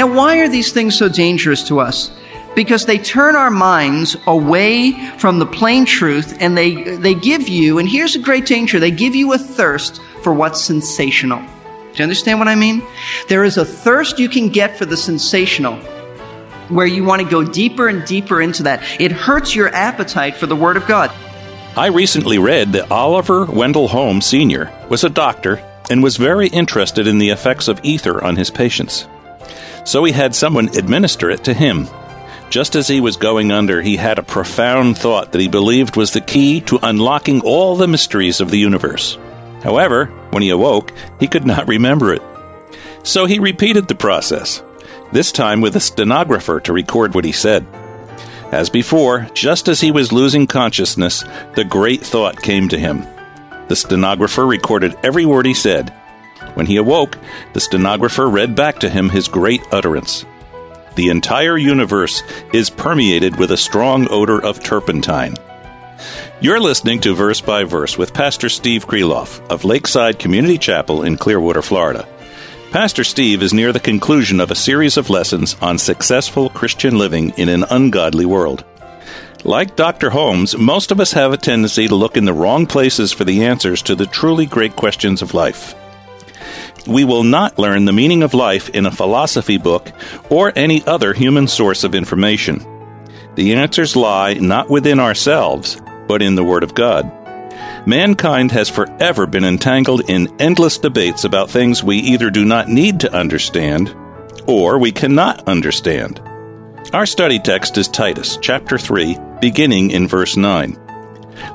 Now, why are these things so dangerous to us? Because they turn our minds away from the plain truth and they, they give you, and here's a great danger, they give you a thirst for what's sensational. Do you understand what I mean? There is a thirst you can get for the sensational where you want to go deeper and deeper into that. It hurts your appetite for the Word of God. I recently read that Oliver Wendell Holmes Sr. was a doctor and was very interested in the effects of ether on his patients. So he had someone administer it to him. Just as he was going under, he had a profound thought that he believed was the key to unlocking all the mysteries of the universe. However, when he awoke, he could not remember it. So he repeated the process, this time with a stenographer to record what he said. As before, just as he was losing consciousness, the great thought came to him. The stenographer recorded every word he said. When he awoke, the stenographer read back to him his great utterance. The entire universe is permeated with a strong odor of turpentine. You're listening to Verse by Verse with Pastor Steve Kreloff of Lakeside Community Chapel in Clearwater, Florida. Pastor Steve is near the conclusion of a series of lessons on successful Christian living in an ungodly world. Like Dr. Holmes, most of us have a tendency to look in the wrong places for the answers to the truly great questions of life. We will not learn the meaning of life in a philosophy book or any other human source of information. The answers lie not within ourselves, but in the Word of God. Mankind has forever been entangled in endless debates about things we either do not need to understand or we cannot understand. Our study text is Titus chapter 3, beginning in verse 9.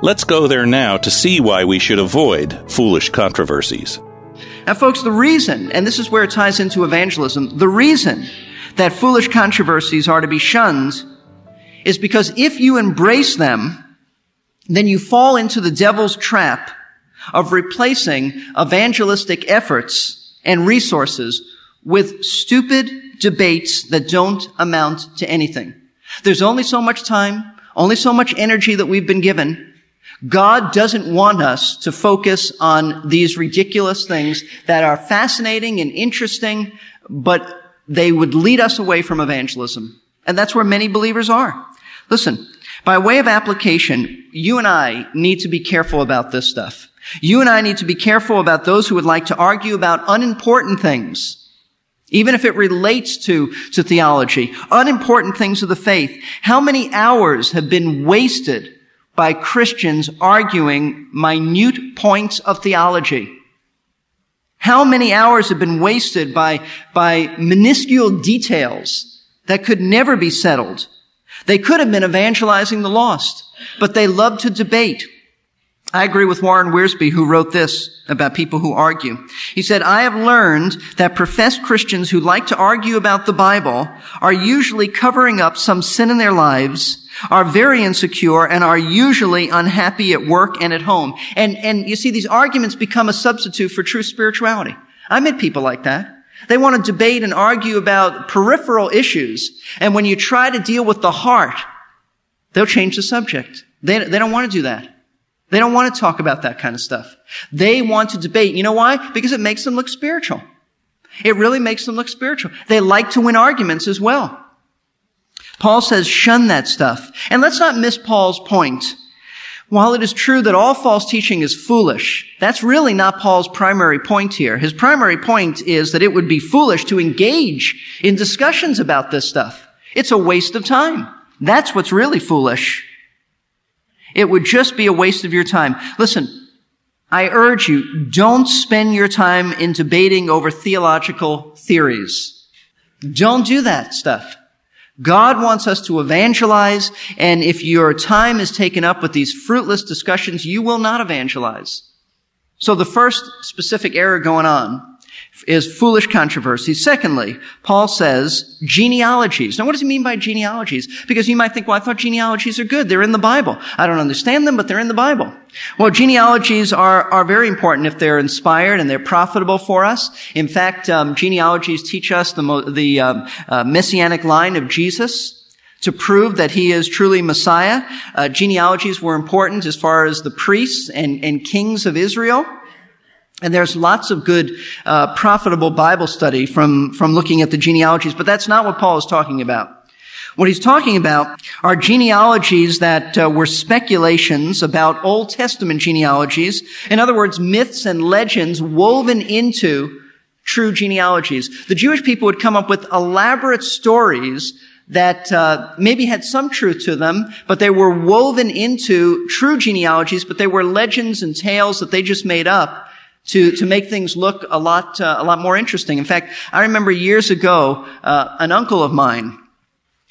Let's go there now to see why we should avoid foolish controversies. Now, folks, the reason, and this is where it ties into evangelism, the reason that foolish controversies are to be shunned is because if you embrace them, then you fall into the devil's trap of replacing evangelistic efforts and resources with stupid debates that don't amount to anything. There's only so much time, only so much energy that we've been given. God doesn't want us to focus on these ridiculous things that are fascinating and interesting, but they would lead us away from evangelism. And that's where many believers are. Listen, by way of application, you and I need to be careful about this stuff. You and I need to be careful about those who would like to argue about unimportant things. Even if it relates to, to theology, unimportant things of the faith. How many hours have been wasted by Christians arguing minute points of theology? How many hours have been wasted by, by minuscule details that could never be settled they could have been evangelizing the lost, but they love to debate. I agree with Warren Wiersbe who wrote this about people who argue. He said, I have learned that professed Christians who like to argue about the Bible are usually covering up some sin in their lives, are very insecure, and are usually unhappy at work and at home. And, and you see, these arguments become a substitute for true spirituality. I met people like that. They want to debate and argue about peripheral issues. And when you try to deal with the heart, they'll change the subject. They, they don't want to do that. They don't want to talk about that kind of stuff. They want to debate. You know why? Because it makes them look spiritual. It really makes them look spiritual. They like to win arguments as well. Paul says shun that stuff. And let's not miss Paul's point while it is true that all false teaching is foolish, that's really not Paul's primary point here. His primary point is that it would be foolish to engage in discussions about this stuff. It's a waste of time. That's what's really foolish. It would just be a waste of your time. Listen, I urge you, don't spend your time in debating over theological theories. Don't do that stuff. God wants us to evangelize, and if your time is taken up with these fruitless discussions, you will not evangelize. So the first specific error going on is foolish controversy. Secondly, Paul says genealogies. Now, what does he mean by genealogies? Because you might think, well, I thought genealogies are good. They're in the Bible. I don't understand them, but they're in the Bible. Well, genealogies are, are very important if they're inspired and they're profitable for us. In fact, um, genealogies teach us the, the um, uh, messianic line of Jesus to prove that he is truly Messiah. Uh, genealogies were important as far as the priests and, and kings of Israel. And there's lots of good, uh, profitable Bible study from, from looking at the genealogies, but that's not what Paul is talking about. What he's talking about are genealogies that uh, were speculations about Old Testament genealogies. In other words, myths and legends woven into true genealogies. The Jewish people would come up with elaborate stories that uh, maybe had some truth to them, but they were woven into true genealogies, but they were legends and tales that they just made up to, to make things look a lot, uh, a lot more interesting. In fact, I remember years ago, uh, an uncle of mine,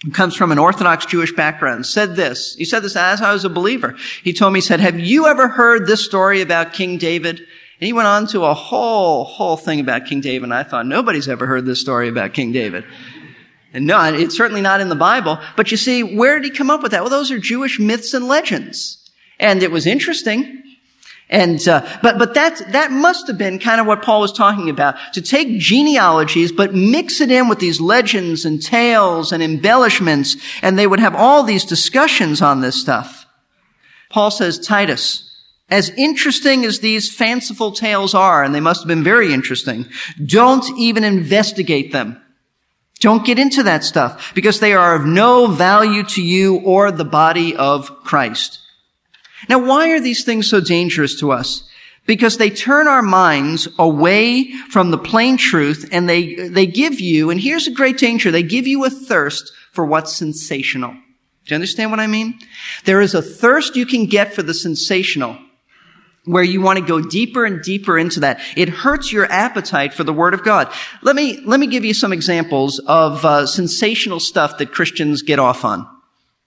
who comes from an Orthodox Jewish background, said this. He said this as I was a believer. He told me, he said, have you ever heard this story about King David? And he went on to a whole, whole thing about King David. And I thought, nobody's ever heard this story about King David. And no, it's certainly not in the Bible. But you see, where did he come up with that? Well, those are Jewish myths and legends. And it was interesting. And uh, but but that that must have been kind of what Paul was talking about to take genealogies but mix it in with these legends and tales and embellishments, and they would have all these discussions on this stuff. Paul says, Titus, as interesting as these fanciful tales are, and they must have been very interesting, don't even investigate them. Don't get into that stuff because they are of no value to you or the body of Christ. Now, why are these things so dangerous to us? Because they turn our minds away from the plain truth and they, they give you, and here's a great danger, they give you a thirst for what's sensational. Do you understand what I mean? There is a thirst you can get for the sensational where you want to go deeper and deeper into that. It hurts your appetite for the Word of God. Let me, let me give you some examples of uh, sensational stuff that Christians get off on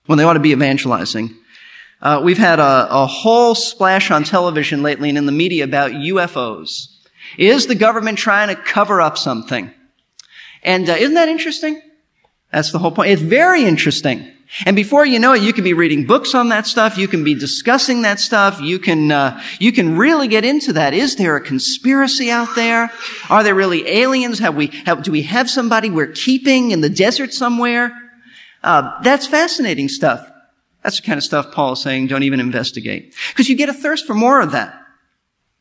when they ought to be evangelizing. Uh, we've had a, a whole splash on television lately and in the media about UFOs. Is the government trying to cover up something? And uh, isn't that interesting? That's the whole point. It's very interesting. And before you know it, you can be reading books on that stuff. You can be discussing that stuff. You can, uh, you can really get into that. Is there a conspiracy out there? Are there really aliens? Have we, have, do we have somebody we're keeping in the desert somewhere? Uh, that's fascinating stuff. That's the kind of stuff Paul is saying, don't even investigate. Because you get a thirst for more of that.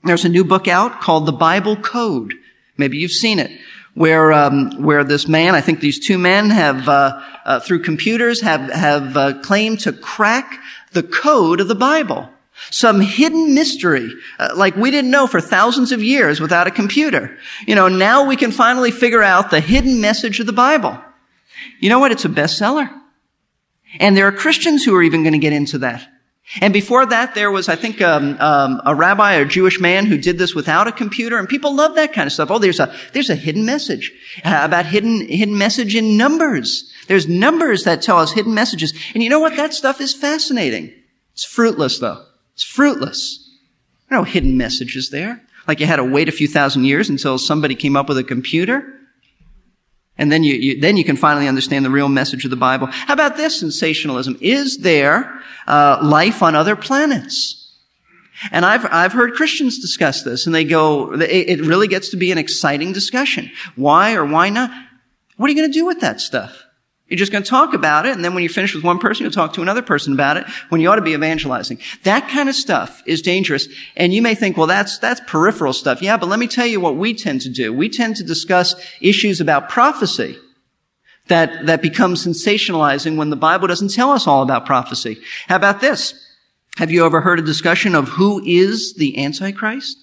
There's a new book out called The Bible Code. Maybe you've seen it. Where, um, where this man, I think these two men have, uh, uh, through computers, have, have uh, claimed to crack the code of the Bible. Some hidden mystery, uh, like we didn't know for thousands of years without a computer. You know, now we can finally figure out the hidden message of the Bible. You know what? It's a bestseller. And there are Christians who are even going to get into that. And before that, there was, I think, um, um, a rabbi, a Jewish man who did this without a computer, and people love that kind of stuff. Oh, there's a there's a hidden message uh, about hidden hidden message in numbers. There's numbers that tell us hidden messages, and you know what? That stuff is fascinating. It's fruitless, though. It's fruitless. There are no hidden messages there. Like you had to wait a few thousand years until somebody came up with a computer. And then you, you, then you can finally understand the real message of the Bible. How about this sensationalism? Is there uh, life on other planets? And I've I've heard Christians discuss this, and they go, it really gets to be an exciting discussion. Why or why not? What are you going to do with that stuff? You're just going to talk about it, and then when you finish with one person, you'll talk to another person about it when you ought to be evangelizing. That kind of stuff is dangerous. And you may think, well, that's, that's peripheral stuff. Yeah, but let me tell you what we tend to do. We tend to discuss issues about prophecy that, that become sensationalizing when the Bible doesn't tell us all about prophecy. How about this? Have you ever heard a discussion of who is the Antichrist?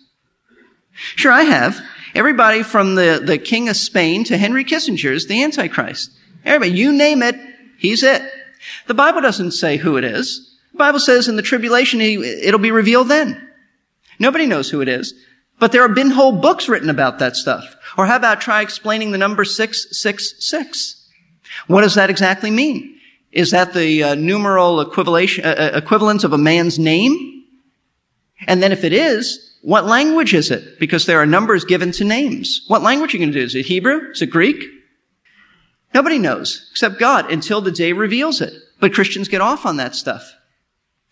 Sure, I have. Everybody from the, the King of Spain to Henry Kissinger is the Antichrist. Everybody, you name it, he's it. The Bible doesn't say who it is. The Bible says in the tribulation, it'll be revealed then. Nobody knows who it is. But there have been whole books written about that stuff. Or how about try explaining the number 666? What does that exactly mean? Is that the uh, numeral uh, uh, equivalent of a man's name? And then if it is, what language is it? Because there are numbers given to names. What language are you going to do? Is it Hebrew? Is it Greek? Nobody knows except God until the day reveals it. But Christians get off on that stuff.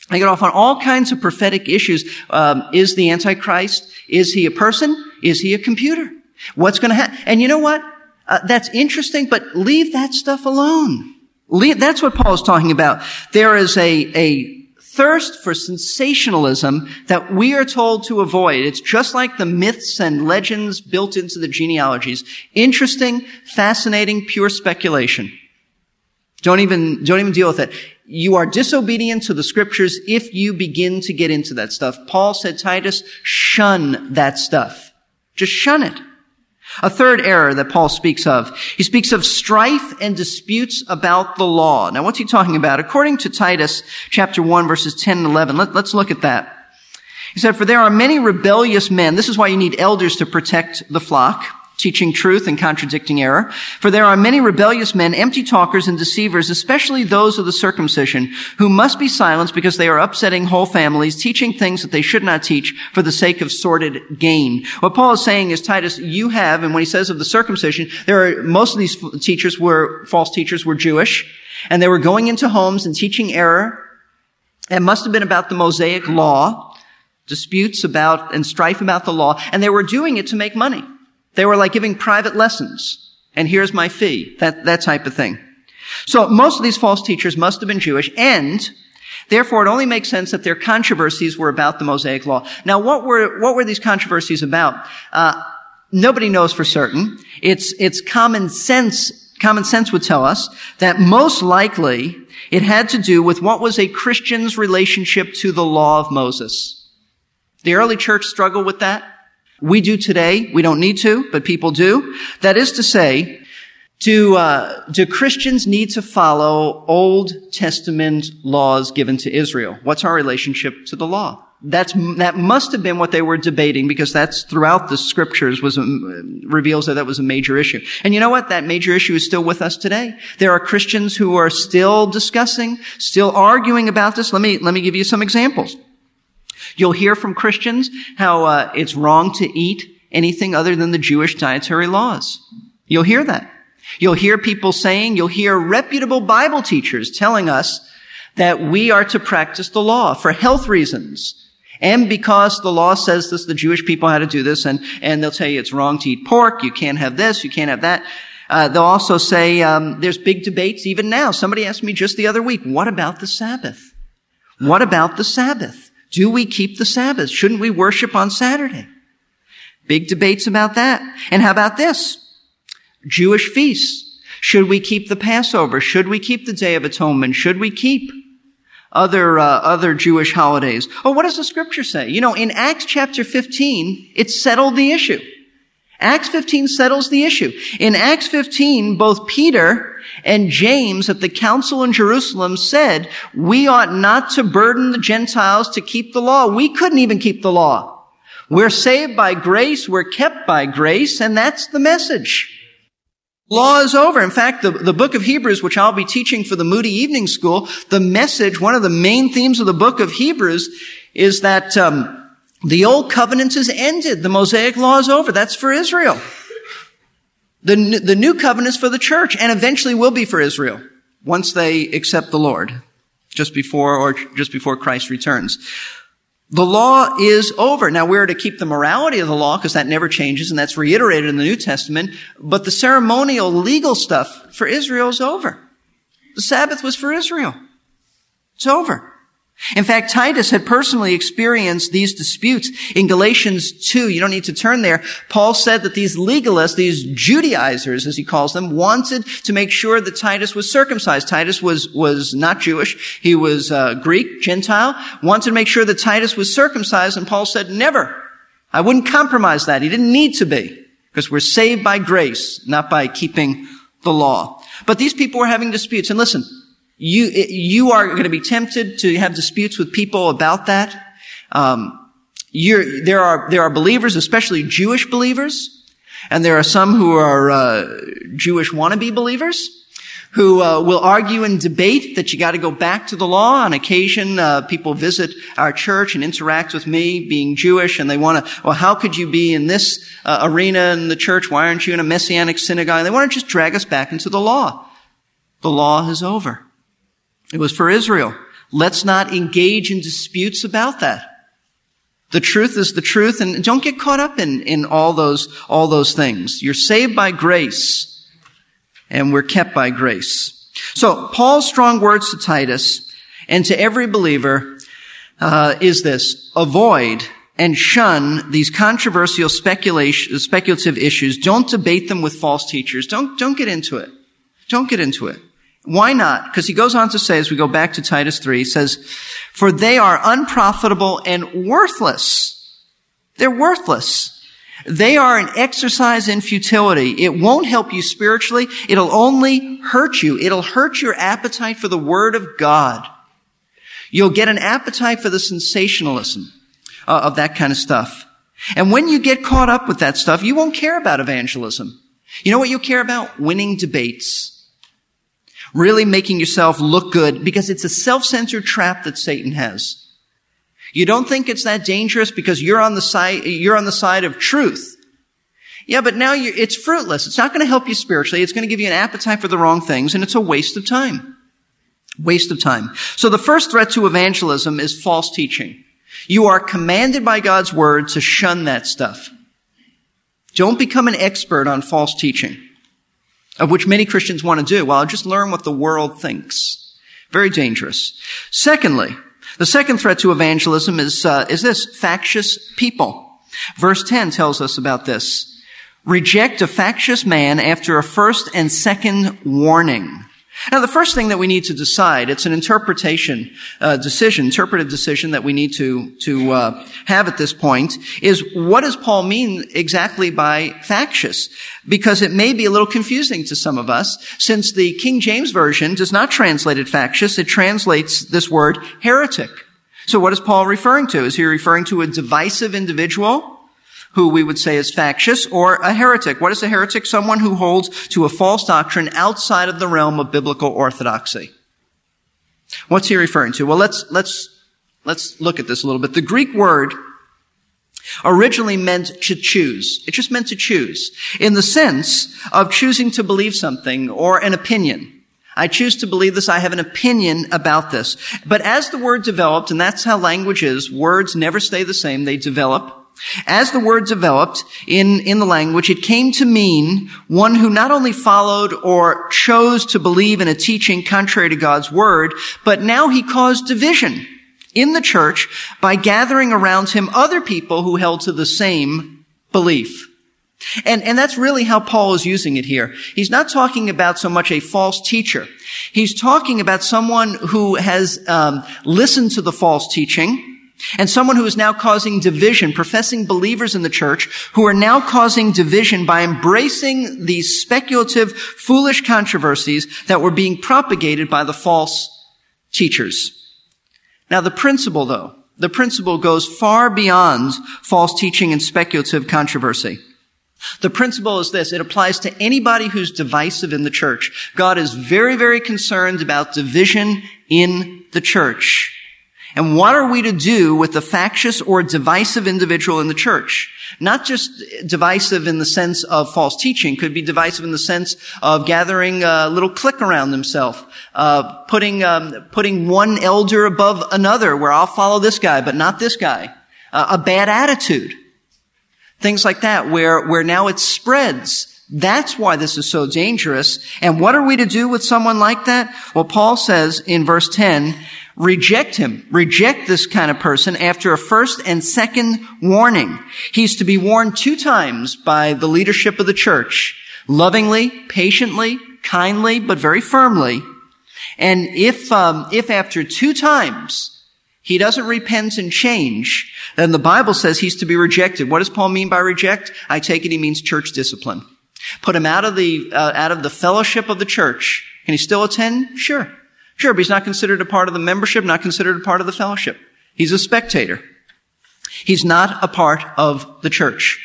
They get off on all kinds of prophetic issues. Um, is the Antichrist? Is he a person? Is he a computer? What's going to happen? And you know what? Uh, that's interesting, but leave that stuff alone. Leave, that's what Paul is talking about. There is a, a thirst for sensationalism that we are told to avoid. It's just like the myths and legends built into the genealogies. Interesting, fascinating, pure speculation. Don't even, don't even deal with it. You are disobedient to the scriptures if you begin to get into that stuff. Paul said, Titus, shun that stuff. Just shun it. A third error that Paul speaks of. He speaks of strife and disputes about the law. Now what's he talking about? According to Titus chapter 1 verses 10 and 11, let, us look at that. He said, for there are many rebellious men. This is why you need elders to protect the flock teaching truth and contradicting error. For there are many rebellious men, empty talkers and deceivers, especially those of the circumcision, who must be silenced because they are upsetting whole families, teaching things that they should not teach for the sake of sordid gain. What Paul is saying is, Titus, you have, and when he says of the circumcision, there are, most of these teachers were, false teachers were Jewish, and they were going into homes and teaching error. It must have been about the Mosaic law, disputes about and strife about the law, and they were doing it to make money. They were like giving private lessons. And here's my fee. That, that type of thing. So most of these false teachers must have been Jewish and therefore it only makes sense that their controversies were about the Mosaic law. Now what were, what were these controversies about? Uh, nobody knows for certain. It's, it's common sense, common sense would tell us that most likely it had to do with what was a Christian's relationship to the law of Moses. The early church struggled with that. We do today. We don't need to, but people do. That is to say, do, uh, do Christians need to follow Old Testament laws given to Israel? What's our relationship to the law? That's, that must have been what they were debating because that's throughout the scriptures was, um, reveals that that was a major issue. And you know what? That major issue is still with us today. There are Christians who are still discussing, still arguing about this. Let me, let me give you some examples. You'll hear from Christians how uh, it's wrong to eat anything other than the Jewish dietary laws. You'll hear that. You'll hear people saying, you'll hear reputable Bible teachers telling us that we are to practice the law for health reasons. And because the law says this, the Jewish people had to do this, and, and they'll tell you it's wrong to eat pork, you can't have this, you can't have that. Uh, they'll also say um, there's big debates even now. Somebody asked me just the other week, what about the Sabbath? What about the Sabbath? Do we keep the Sabbath? Shouldn't we worship on Saturday? Big debates about that. And how about this? Jewish feasts. Should we keep the Passover? Should we keep the Day of Atonement? Should we keep other uh, other Jewish holidays? Oh, what does the Scripture say? You know, in Acts chapter 15, it settled the issue. Acts 15 settles the issue. In Acts 15, both Peter and James at the council in Jerusalem said, we ought not to burden the Gentiles to keep the law. We couldn't even keep the law. We're saved by grace. We're kept by grace. And that's the message. Law is over. In fact, the, the book of Hebrews, which I'll be teaching for the Moody Evening School, the message, one of the main themes of the book of Hebrews is that, um, the old covenant is ended. The Mosaic law is over. That's for Israel. The, the new covenant is for the church and eventually will be for Israel once they accept the Lord just before or just before Christ returns. The law is over. Now we're to keep the morality of the law because that never changes and that's reiterated in the New Testament. But the ceremonial legal stuff for Israel is over. The Sabbath was for Israel. It's over. In fact, Titus had personally experienced these disputes. In Galatians 2, you don't need to turn there, Paul said that these legalists, these Judaizers, as he calls them, wanted to make sure that Titus was circumcised. Titus was, was not Jewish. He was uh, Greek, Gentile, wanted to make sure that Titus was circumcised, and Paul said, never. I wouldn't compromise that. He didn't need to be, because we're saved by grace, not by keeping the law. But these people were having disputes, and listen, you, you are going to be tempted to have disputes with people about that. Um, there are there are believers, especially Jewish believers, and there are some who are uh, Jewish wannabe believers who uh, will argue and debate that you got to go back to the law. On occasion, uh, people visit our church and interact with me, being Jewish, and they want to. Well, how could you be in this uh, arena in the church? Why aren't you in a messianic synagogue? And they want to just drag us back into the law. The law is over. It was for Israel. Let's not engage in disputes about that. The truth is the truth, and don't get caught up in, in all those all those things. You're saved by grace and we're kept by grace. So Paul's strong words to Titus and to every believer uh, is this: avoid and shun these controversial speculative issues. Don't debate them with false teachers. Don't don't get into it. Don't get into it. Why not? Because he goes on to say, as we go back to Titus 3, he says, For they are unprofitable and worthless. They're worthless. They are an exercise in futility. It won't help you spiritually. It'll only hurt you. It'll hurt your appetite for the Word of God. You'll get an appetite for the sensationalism uh, of that kind of stuff. And when you get caught up with that stuff, you won't care about evangelism. You know what you'll care about? Winning debates. Really making yourself look good because it's a self-centered trap that Satan has. You don't think it's that dangerous because you're on the side, you're on the side of truth. Yeah, but now it's fruitless. It's not going to help you spiritually. It's going to give you an appetite for the wrong things and it's a waste of time. Waste of time. So the first threat to evangelism is false teaching. You are commanded by God's word to shun that stuff. Don't become an expert on false teaching, of which many Christians want to do. Well, I'll just learn what the world thinks. Very dangerous. Secondly, the second threat to evangelism is, uh, is this, factious people. Verse 10 tells us about this. Reject a factious man after a first and second warning. Now, the first thing that we need to decide, it's an interpretation uh, decision, interpretive decision that we need to to uh, have at this point, is what does Paul mean exactly by factious? Because it may be a little confusing to some of us, since the King James version does not translate it factious; it translates this word heretic. So, what is Paul referring to? Is he referring to a divisive individual? Who we would say is factious, or a heretic. What is a heretic? Someone who holds to a false doctrine outside of the realm of biblical orthodoxy. What's he referring to? Well, let's, let's, let's look at this a little bit. The Greek word originally meant to choose. It just meant to choose in the sense of choosing to believe something or an opinion. I choose to believe this. I have an opinion about this. But as the word developed, and that's how language is, words never stay the same. They develop. As the word developed in, in the language, it came to mean one who not only followed or chose to believe in a teaching contrary to God's word, but now he caused division in the church by gathering around him other people who held to the same belief. And, and that's really how Paul is using it here. He's not talking about so much a false teacher. He's talking about someone who has um, listened to the false teaching, and someone who is now causing division, professing believers in the church who are now causing division by embracing these speculative, foolish controversies that were being propagated by the false teachers. Now the principle though, the principle goes far beyond false teaching and speculative controversy. The principle is this. It applies to anybody who's divisive in the church. God is very, very concerned about division in the church. And what are we to do with the factious or divisive individual in the church? Not just divisive in the sense of false teaching, could be divisive in the sense of gathering a little clique around themselves, uh, putting um, putting one elder above another, where I'll follow this guy but not this guy, uh, a bad attitude, things like that, where where now it spreads. That's why this is so dangerous. And what are we to do with someone like that? Well, Paul says in verse 10, reject him. Reject this kind of person after a first and second warning. He's to be warned two times by the leadership of the church. Lovingly, patiently, kindly, but very firmly. And if, um, if after two times he doesn't repent and change, then the Bible says he's to be rejected. What does Paul mean by reject? I take it he means church discipline. Put him out of the, uh, out of the fellowship of the church. Can he still attend? Sure. Sure, but he's not considered a part of the membership, not considered a part of the fellowship. He's a spectator. He's not a part of the church.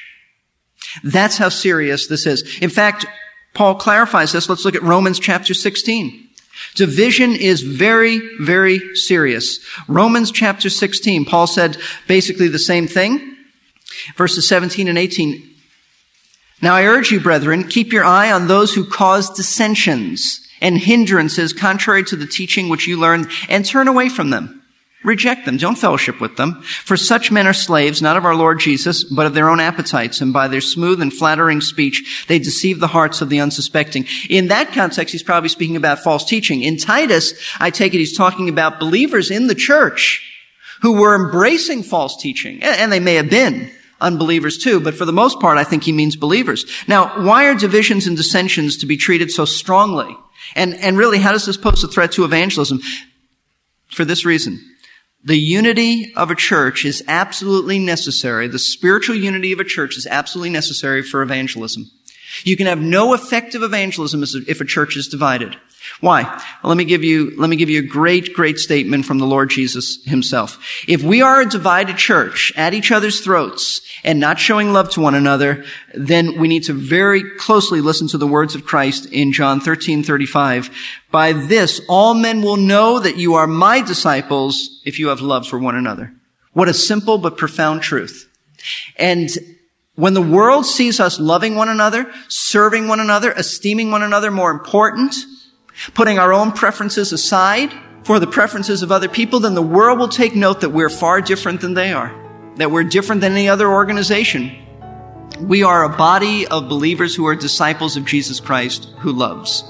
That's how serious this is. In fact, Paul clarifies this. Let's look at Romans chapter 16. Division is very, very serious. Romans chapter 16, Paul said basically the same thing. Verses 17 and 18. Now I urge you, brethren, keep your eye on those who cause dissensions and hindrances contrary to the teaching which you learned and turn away from them. Reject them. Don't fellowship with them. For such men are slaves, not of our Lord Jesus, but of their own appetites. And by their smooth and flattering speech, they deceive the hearts of the unsuspecting. In that context, he's probably speaking about false teaching. In Titus, I take it he's talking about believers in the church who were embracing false teaching. And they may have been unbelievers too, but for the most part, I think he means believers. Now, why are divisions and dissensions to be treated so strongly? And, and really, how does this pose a threat to evangelism? For this reason. The unity of a church is absolutely necessary. The spiritual unity of a church is absolutely necessary for evangelism. You can have no effective evangelism if a church is divided. Why? Well, let me give you, let me give you a great, great statement from the Lord Jesus himself. If we are a divided church at each other's throats and not showing love to one another, then we need to very closely listen to the words of Christ in John 13, 35. By this, all men will know that you are my disciples if you have love for one another. What a simple but profound truth. And when the world sees us loving one another, serving one another, esteeming one another more important, putting our own preferences aside for the preferences of other people, then the world will take note that we're far different than they are, that we're different than any other organization. We are a body of believers who are disciples of Jesus Christ who loves.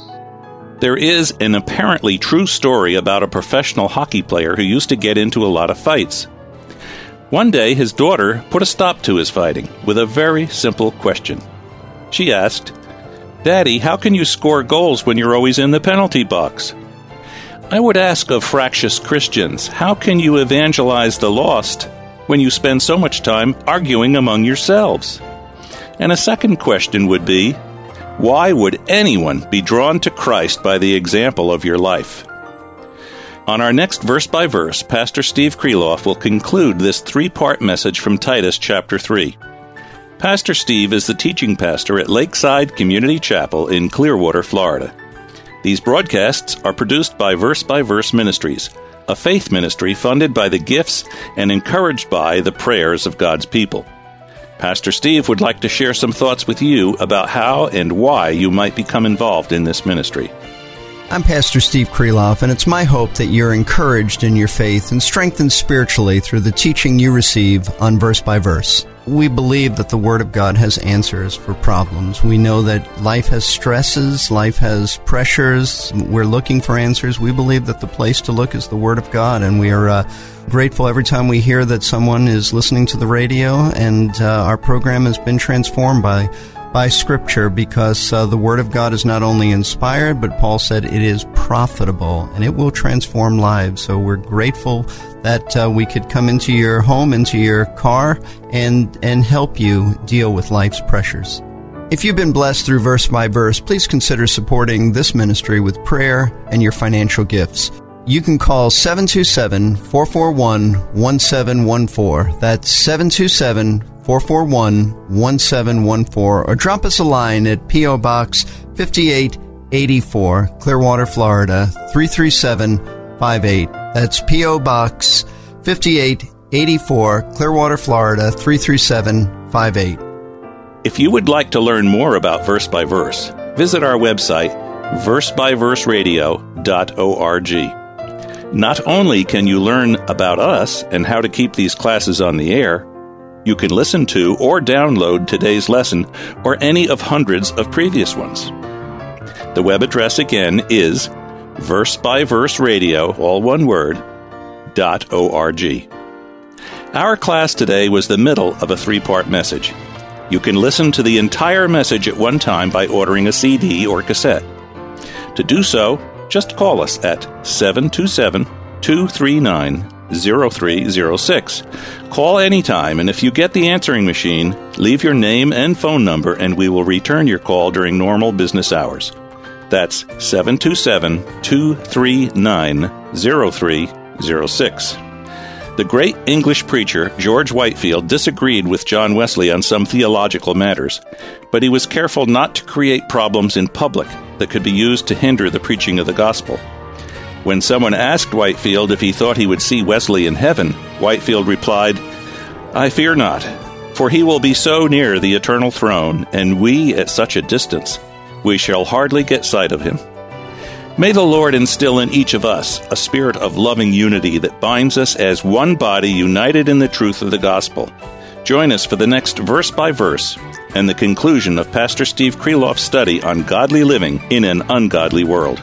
There is an apparently true story about a professional hockey player who used to get into a lot of fights. One day, his daughter put a stop to his fighting with a very simple question. She asked, Daddy, how can you score goals when you're always in the penalty box? I would ask of fractious Christians, how can you evangelize the lost when you spend so much time arguing among yourselves? And a second question would be, why would anyone be drawn to Christ by the example of your life? On our next verse by verse, Pastor Steve Kreloff will conclude this three part message from Titus chapter 3. Pastor Steve is the teaching pastor at Lakeside Community Chapel in Clearwater, Florida. These broadcasts are produced by Verse by Verse Ministries, a faith ministry funded by the gifts and encouraged by the prayers of God's people. Pastor Steve would like to share some thoughts with you about how and why you might become involved in this ministry. I'm Pastor Steve Kreloff, and it's my hope that you're encouraged in your faith and strengthened spiritually through the teaching you receive on Verse by Verse. We believe that the Word of God has answers for problems. We know that life has stresses, life has pressures. We're looking for answers. We believe that the place to look is the Word of God, and we are uh, grateful every time we hear that someone is listening to the radio and uh, our program has been transformed by by Scripture because uh, the Word of God is not only inspired, but Paul said it is profitable and it will transform lives. So we're grateful that uh, we could come into your home, into your car, and and help you deal with life's pressures. If you've been blessed through verse by verse, please consider supporting this ministry with prayer and your financial gifts. You can call 727 441 1714. That's 727 441 1714 or drop us a line at P.O. Box 5884, Clearwater, Florida 33758. That's P.O. Box 5884, Clearwater, Florida 33758. If you would like to learn more about Verse by Verse, visit our website, versebyverseradio.org. Not only can you learn about us and how to keep these classes on the air, you can listen to or download today's lesson or any of hundreds of previous ones. The web address again is verse by verse radio, all one word, dot org. Our class today was the middle of a three part message. You can listen to the entire message at one time by ordering a CD or cassette. To do so, just call us at 727 239 0306. Call anytime, and if you get the answering machine, leave your name and phone number, and we will return your call during normal business hours. That's 727 239 0306. The great English preacher George Whitefield disagreed with John Wesley on some theological matters, but he was careful not to create problems in public that could be used to hinder the preaching of the gospel. When someone asked Whitefield if he thought he would see Wesley in heaven, Whitefield replied, I fear not, for he will be so near the eternal throne, and we at such a distance, we shall hardly get sight of him. May the Lord instill in each of us a spirit of loving unity that binds us as one body united in the truth of the gospel. Join us for the next verse by verse and the conclusion of Pastor Steve Kreloff's study on godly living in an ungodly world.